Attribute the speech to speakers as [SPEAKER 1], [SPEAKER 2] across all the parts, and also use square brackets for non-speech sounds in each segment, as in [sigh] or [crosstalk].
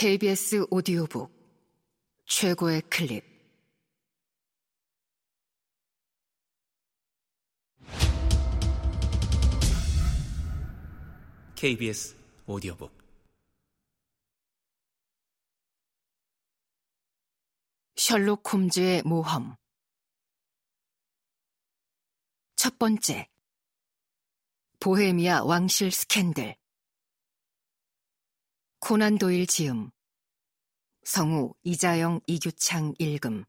[SPEAKER 1] KBS 오디오북 최고의 클립.
[SPEAKER 2] KBS 오디오북.
[SPEAKER 1] 셜록 홈즈의 모험. 첫 번째. 보헤미아 왕실 스캔들 코난 도일 지음 성우 이자영 이규창 읽음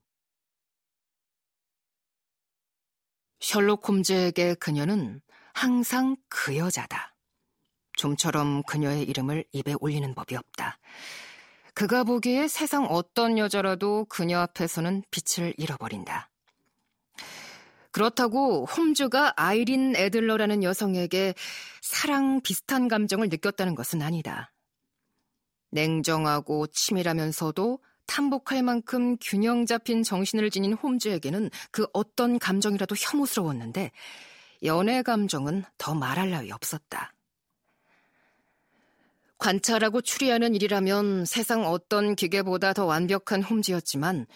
[SPEAKER 1] 셜록 홈즈에게 그녀는 항상 그 여자다. 좀처럼 그녀의 이름을 입에 올리는 법이 없다. 그가 보기에 세상 어떤 여자라도 그녀 앞에서는 빛을 잃어버린다. 그렇다고 홈즈가 아이린 애들러라는 여성에게 사랑 비슷한 감정을 느꼈다는 것은 아니다. 냉정하고 치밀하면서도 탐복할 만큼 균형 잡힌 정신을 지닌 홈즈에게는 그 어떤 감정이라도 혐오스러웠는데 연애 감정은 더 말할 나위 없었다. 관찰하고 추리하는 일이라면 세상 어떤 기계보다 더 완벽한 홈즈였지만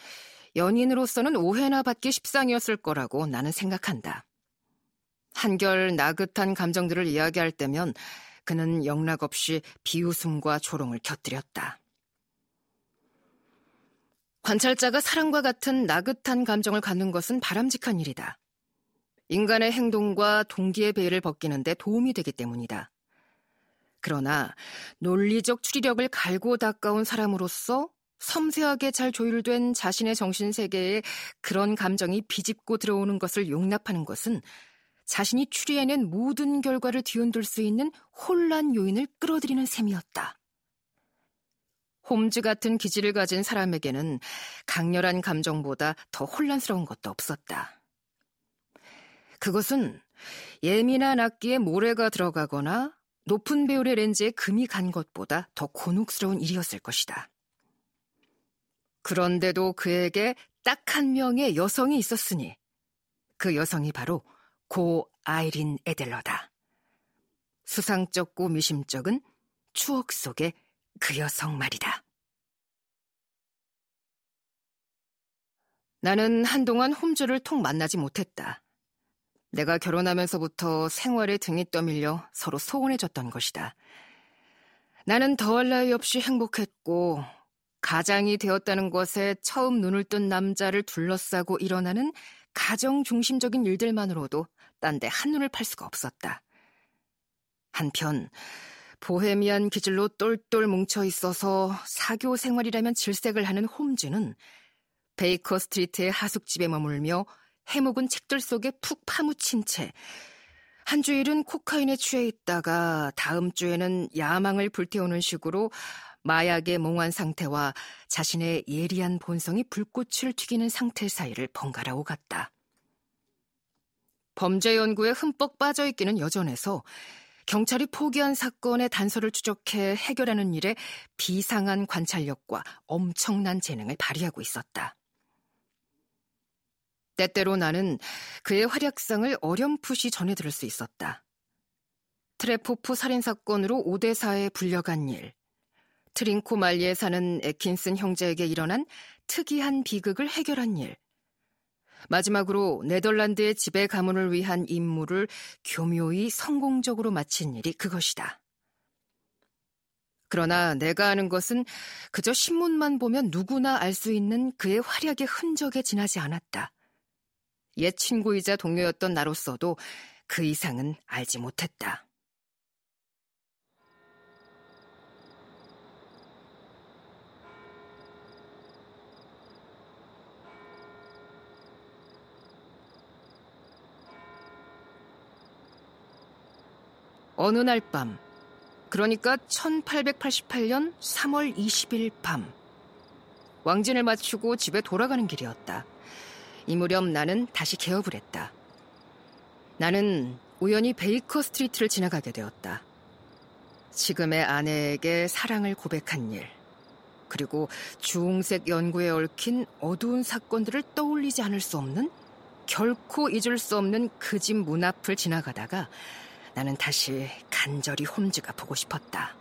[SPEAKER 1] 연인으로서는 오해나 받기 십상이었을 거라고 나는 생각한다. 한결 나긋한 감정들을 이야기할 때면 그는 영락없이 비웃음과 조롱을 곁들였다. 관찰자가 사랑과 같은 나긋한 감정을 갖는 것은 바람직한 일이다. 인간의 행동과 동기의 배를 벗기는데 도움이 되기 때문이다. 그러나 논리적 추리력을 갈고 닦아온 사람으로서 섬세하게 잘 조율된 자신의 정신 세계에 그런 감정이 비집고 들어오는 것을 용납하는 것은 자신이 추리해낸 모든 결과를 뒤흔들 수 있는 혼란 요인을 끌어들이는 셈이었다. 홈즈 같은 기질을 가진 사람에게는 강렬한 감정보다 더 혼란스러운 것도 없었다. 그것은 예민한 악기에 모래가 들어가거나 높은 배율의 렌즈에 금이 간 것보다 더 곤혹스러운 일이었을 것이다. 그런데도 그에게 딱 한 명의 여성이 있었으니 그 여성이 바로 고 아이린 에델러다. 수상쩍고 미심쩍은 추억 속의 그 여성 말이다. 나는 한동안 홈즈를 통 만나지 못했다. 내가 결혼하면서부터 생활에 등이 떠밀려 서로 소원해졌던 것이다. 나는 더할 나위 없이 행복했고 가장이 되었다는 것에 처음 눈을 뜬 남자를 둘러싸고 일어나는 가정 중심적인 일들만으로도 딴 데 한눈을 팔 수가 없었다. 한편 보헤미안 기질로 똘똘 뭉쳐 있어서 사교 생활이라면 질색을 하는 홈즈는 베이커 스트리트의 하숙집에 머물며 해묵은 책들 속에 푹 파묻힌 채 한 주일은 코카인에 취해 있다가 다음 주에는 야망을 불태우는 식으로 마약의 몽환 상태와 자신의 예리한 본성이 불꽃을 튀기는 상태 사이를 번갈아 오갔다. 범죄 연구에 흠뻑 빠져 있기는 여전해서 경찰이 포기한 사건의 단서를 추적해 해결하는 일에 비상한 관찰력과 엄청난 재능을 발휘하고 있었다. 때때로 나는 그의 활약상을 어렴풋이 전해 들을 수 있었다. 트레포프 살인사건으로 오대사에 불려간 일, 트링코 말리에 사는 에킨슨 형제에게 일어난 특이한 비극을 해결한 일, 마지막으로 네덜란드의 지배 가문을 위한 임무를 교묘히 성공적으로 마친 일이 그것이다. 그러나 내가 아는 것은 그저 신문만 보면 누구나 알 수 있는 그의 활약의 흔적에 지나지 않았다. 옛 친구이자 동료였던 나로서도 그 이상은 알지 못했다. 어느 날 밤, 그러니까 1888년 3월 20일 밤, 왕진을 마치고 집에 돌아가는 길이었다. 이 무렵 나는 다시 개업을 했다. 나는 우연히 베이커 스트리트를 지나가게 되었다. 지금의 아내에게 사랑을 고백한 일, 그리고 주홍색 연구에 얽힌 어두운 사건들을 떠올리지 않을 수 없는 결코 잊을 수 없는 그 집 문 앞을 지나가다가 나는 다시 간절히 홈즈가 보고 싶었다.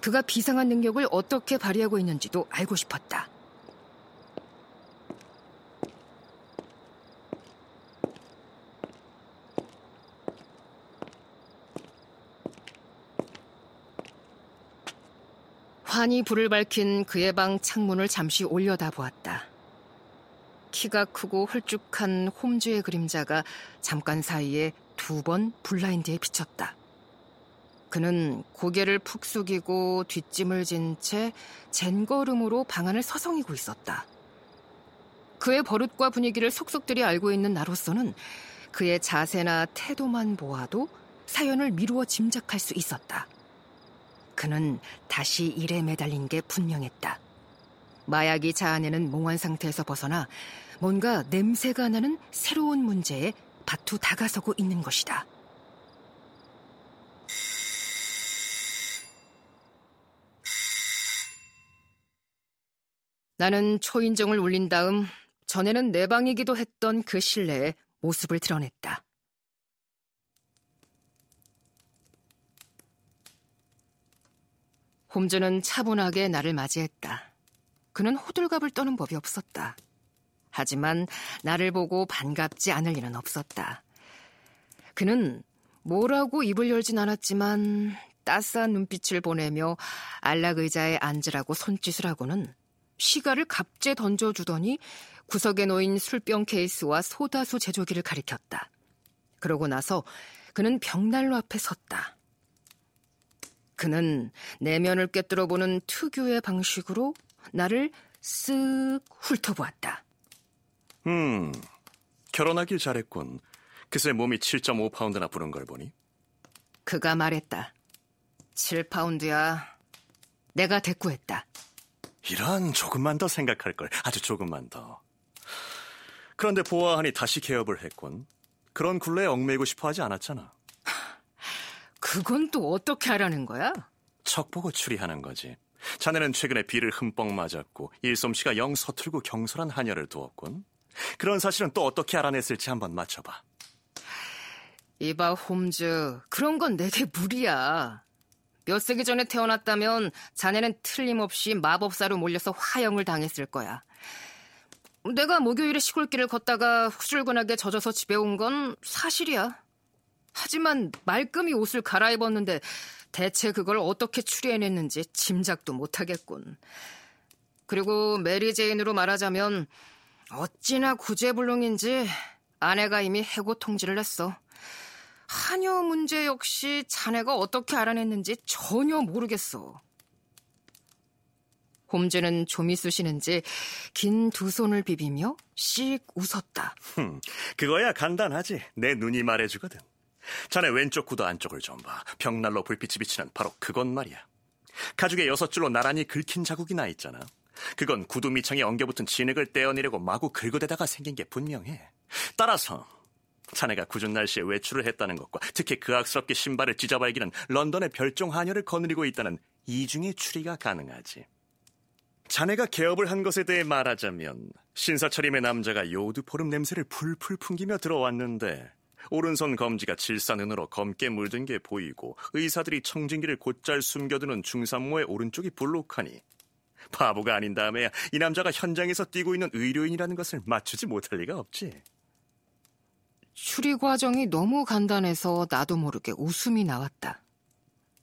[SPEAKER 1] 그가 비상한 능력을 어떻게 발휘하고 있는지도 알고 싶었다. 환히 불을 밝힌 그의 방 창문을 잠시 올려다 보았다. 키가 크고 홀쭉한 홈즈의 그림자가 잠깐 사이에 두 번 블라인드에 비쳤다. 그는 고개를 푹 숙이고 뒷짐을 진 채 젠걸음으로 방 안을 서성이고 있었다. 그의 버릇과 분위기를 속속들이 알고 있는 나로서는 그의 자세나 태도만 보아도 사연을 미루어 짐작할 수 있었다. 그는 다시 일에 매달린 게 분명했다. 마약이 자아내는 몽환 상태에서 벗어나 뭔가 냄새가 나는 새로운 문제에 바투 다가서고 있는 것이다. 나는 초인종을 울린 다음 전에는 내 방이기도 했던 그 실내에 모습을 드러냈다. 홈즈는 차분하게 나를 맞이했다. 그는 호들갑을 떠는 법이 없었다. 하지만 나를 보고 반갑지 않을 일은 없었다. 그는 뭐라고 입을 열진 않았지만 따스한 눈빛을 보내며 안락 의자에 앉으라고 손짓을 하고는 시가를 갑제 던져주더니 구석에 놓인 술병 케이스와 소다수 제조기를 가리켰다. 그러고 나서 그는 벽난로 앞에 섰다. 그는 내면을 꿰뚫어보는 특유의 방식으로 나를 쓱 훑어보았다.
[SPEAKER 3] 음, 결혼하길 잘했군. 그새 몸이 7.5파운드나 부른 걸 보니.
[SPEAKER 1] 그가 말했다. 7파운드야. 내가 대꾸했다.
[SPEAKER 3] 이런 조금만 더 생각할 걸. 아주 조금만 더. 그런데 보아하니 다시 개업을 했군. 그런 굴레에 얽매이고 싶어 하지 않았잖아.
[SPEAKER 1] 그건 또 어떻게 하라는 거야?
[SPEAKER 3] 척 보고 추리하는 거지. 자네는 최근에 비를 흠뻑 맞았고 일솜씨가 영 서툴고 경솔한 하녀를 두었군. 그런 사실은 또 어떻게 알아냈을지 한번 맞춰봐.
[SPEAKER 1] 이봐 홈즈, 그런 건 내게 무리야. 몇 세기 전에 태어났다면 자네는 틀림없이 마법사로 몰려서 화형을 당했을 거야. 내가 목요일에 시골길을 걷다가 후줄근하게 젖어서 집에 온 건 사실이야. 하지만 말끔히 옷을 갈아입었는데 대체 그걸 어떻게 추리해냈는지 짐작도 못하겠군. 그리고 메리 제인으로 말하자면 어찌나 구제불능인지 아내가 이미 해고 통지를 했어. 하녀 문제 역시 자네가 어떻게 알아냈는지 전혀 모르겠어. 홈즈는 좀이 쑤시는지 긴 두 손을 비비며 씩 웃었다.
[SPEAKER 3] 흠, 그거야 간단하지. 내 눈이 말해주거든. 자네 왼쪽 구두 안쪽을 좀 봐. 벽난로 불빛이 비치는 바로 그건 말이야. 가죽에 여섯 줄로 나란히 긁힌 자국이 나 있잖아. 그건 구두 밑창에 엉겨붙은 진흙을 떼어내려고 마구 긁어대다가 생긴 게 분명해. 따라서 자네가 궂은 날씨에 외출을 했다는 것과 특히 그악스럽게 신발을 찢어발기는 런던의 별종 하녀를 거느리고 있다는 이중의 추리가 가능하지. 자네가 개업을 한 것에 대해 말하자면 신사차림의 남자가 요두포름 냄새를 풀풀 풍기며 들어왔는데 오른손 검지가 질산은으로 검게 물든 게 보이고 의사들이 청진기를 곧잘 숨겨두는 중산모의 오른쪽이 불룩하니 바보가 아닌 다음에야 이 남자가 현장에서 뛰고 있는 의료인이라는 것을 맞추지 못할 리가 없지.
[SPEAKER 1] 추리 과정이 너무 간단해서 나도 모르게 웃음이 나왔다.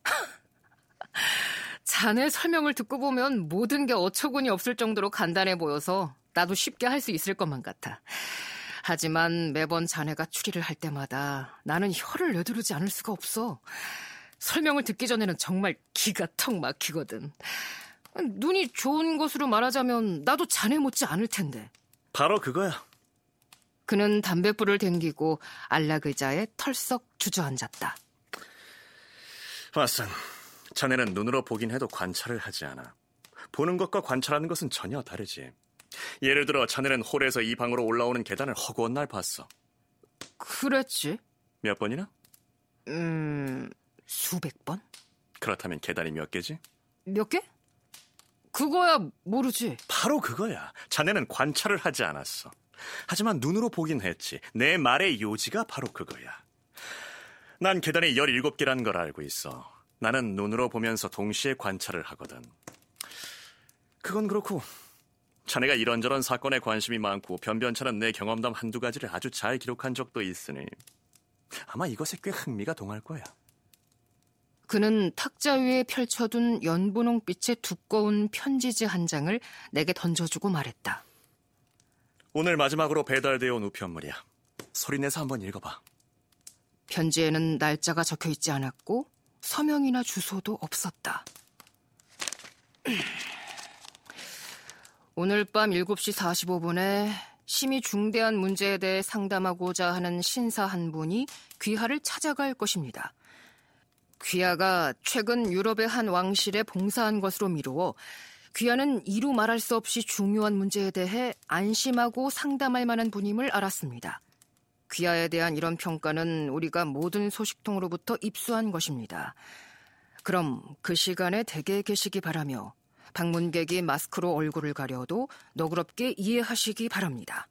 [SPEAKER 1] [laughs] 자네 설명을 듣고 보면 모든 게 어처구니 없을 정도로 간단해 보여서 나도 쉽게 할 수 있을 것만 같아. 하지만 매번 자네가 추리를 할 때마다 나는 혀를 내두르지 않을 수가 없어. 설명을 듣기 전에는 정말 기가 턱 막히거든. 눈이 좋은 것으로 말하자면 나도 자네 못지 않을 텐데.
[SPEAKER 3] 바로 그거야.
[SPEAKER 1] 그는 담뱃불을 댕기고 안락 의자에 털썩 주저앉았다.
[SPEAKER 3] 왓슨, 자네는 눈으로 보긴 해도 관찰을 하지 않아. 보는 것과 관찰하는 것은 전혀 다르지. 예를 들어 자네는 홀에서 이 방으로 올라오는 계단을 허구한 날 봤어.
[SPEAKER 1] 그랬지.
[SPEAKER 3] 몇 번이나?
[SPEAKER 1] 음, 수백 번?
[SPEAKER 3] 그렇다면 계단이 몇 개지?
[SPEAKER 1] 몇 개? 그거야 모르지.
[SPEAKER 3] 바로 그거야. 자네는 관찰을 하지 않았어. 하지만 눈으로 보긴 했지. 내 말의 요지가 바로 그거야. 난 계단이 17개란 걸 알고 있어. 나는 눈으로 보면서 동시에 관찰을 하거든. 그건 그렇고 자네가 이런저런 사건에 관심이 많고 변변찮은 내 경험담 한두 가지를 아주 잘 기록한 적도 있으니 아마 이것에 꽤 흥미가 동할 거야.
[SPEAKER 1] 그는 탁자 위에 펼쳐둔 연분홍빛의 두꺼운 편지지 한 장을 내게 던져주고 말했다.
[SPEAKER 3] 오늘 마지막으로 배달되어 온 우편물이야. 소리내서 한번 읽어봐.
[SPEAKER 1] 편지에는 날짜가 적혀 있지 않았고 서명이나 주소도 없었다. 오늘 밤 7시 45분에 심히 중대한 문제에 대해 상담하고자 하는 신사 한 분이 귀하를 찾아갈 것입니다. 귀하가 최근 유럽의 한 왕실에 봉사한 것으로 미루어 귀하는 이루 말할 수 없이 중요한 문제에 대해 안심하고 상담할 만한 분임을 알았습니다. 귀하에 대한 이런 평가는 우리가 모든 소식통으로부터 입수한 것입니다. 그럼 그 시간에 댁에 계시기 바라며 방문객이 마스크로 얼굴을 가려도 너그럽게 이해하시기 바랍니다.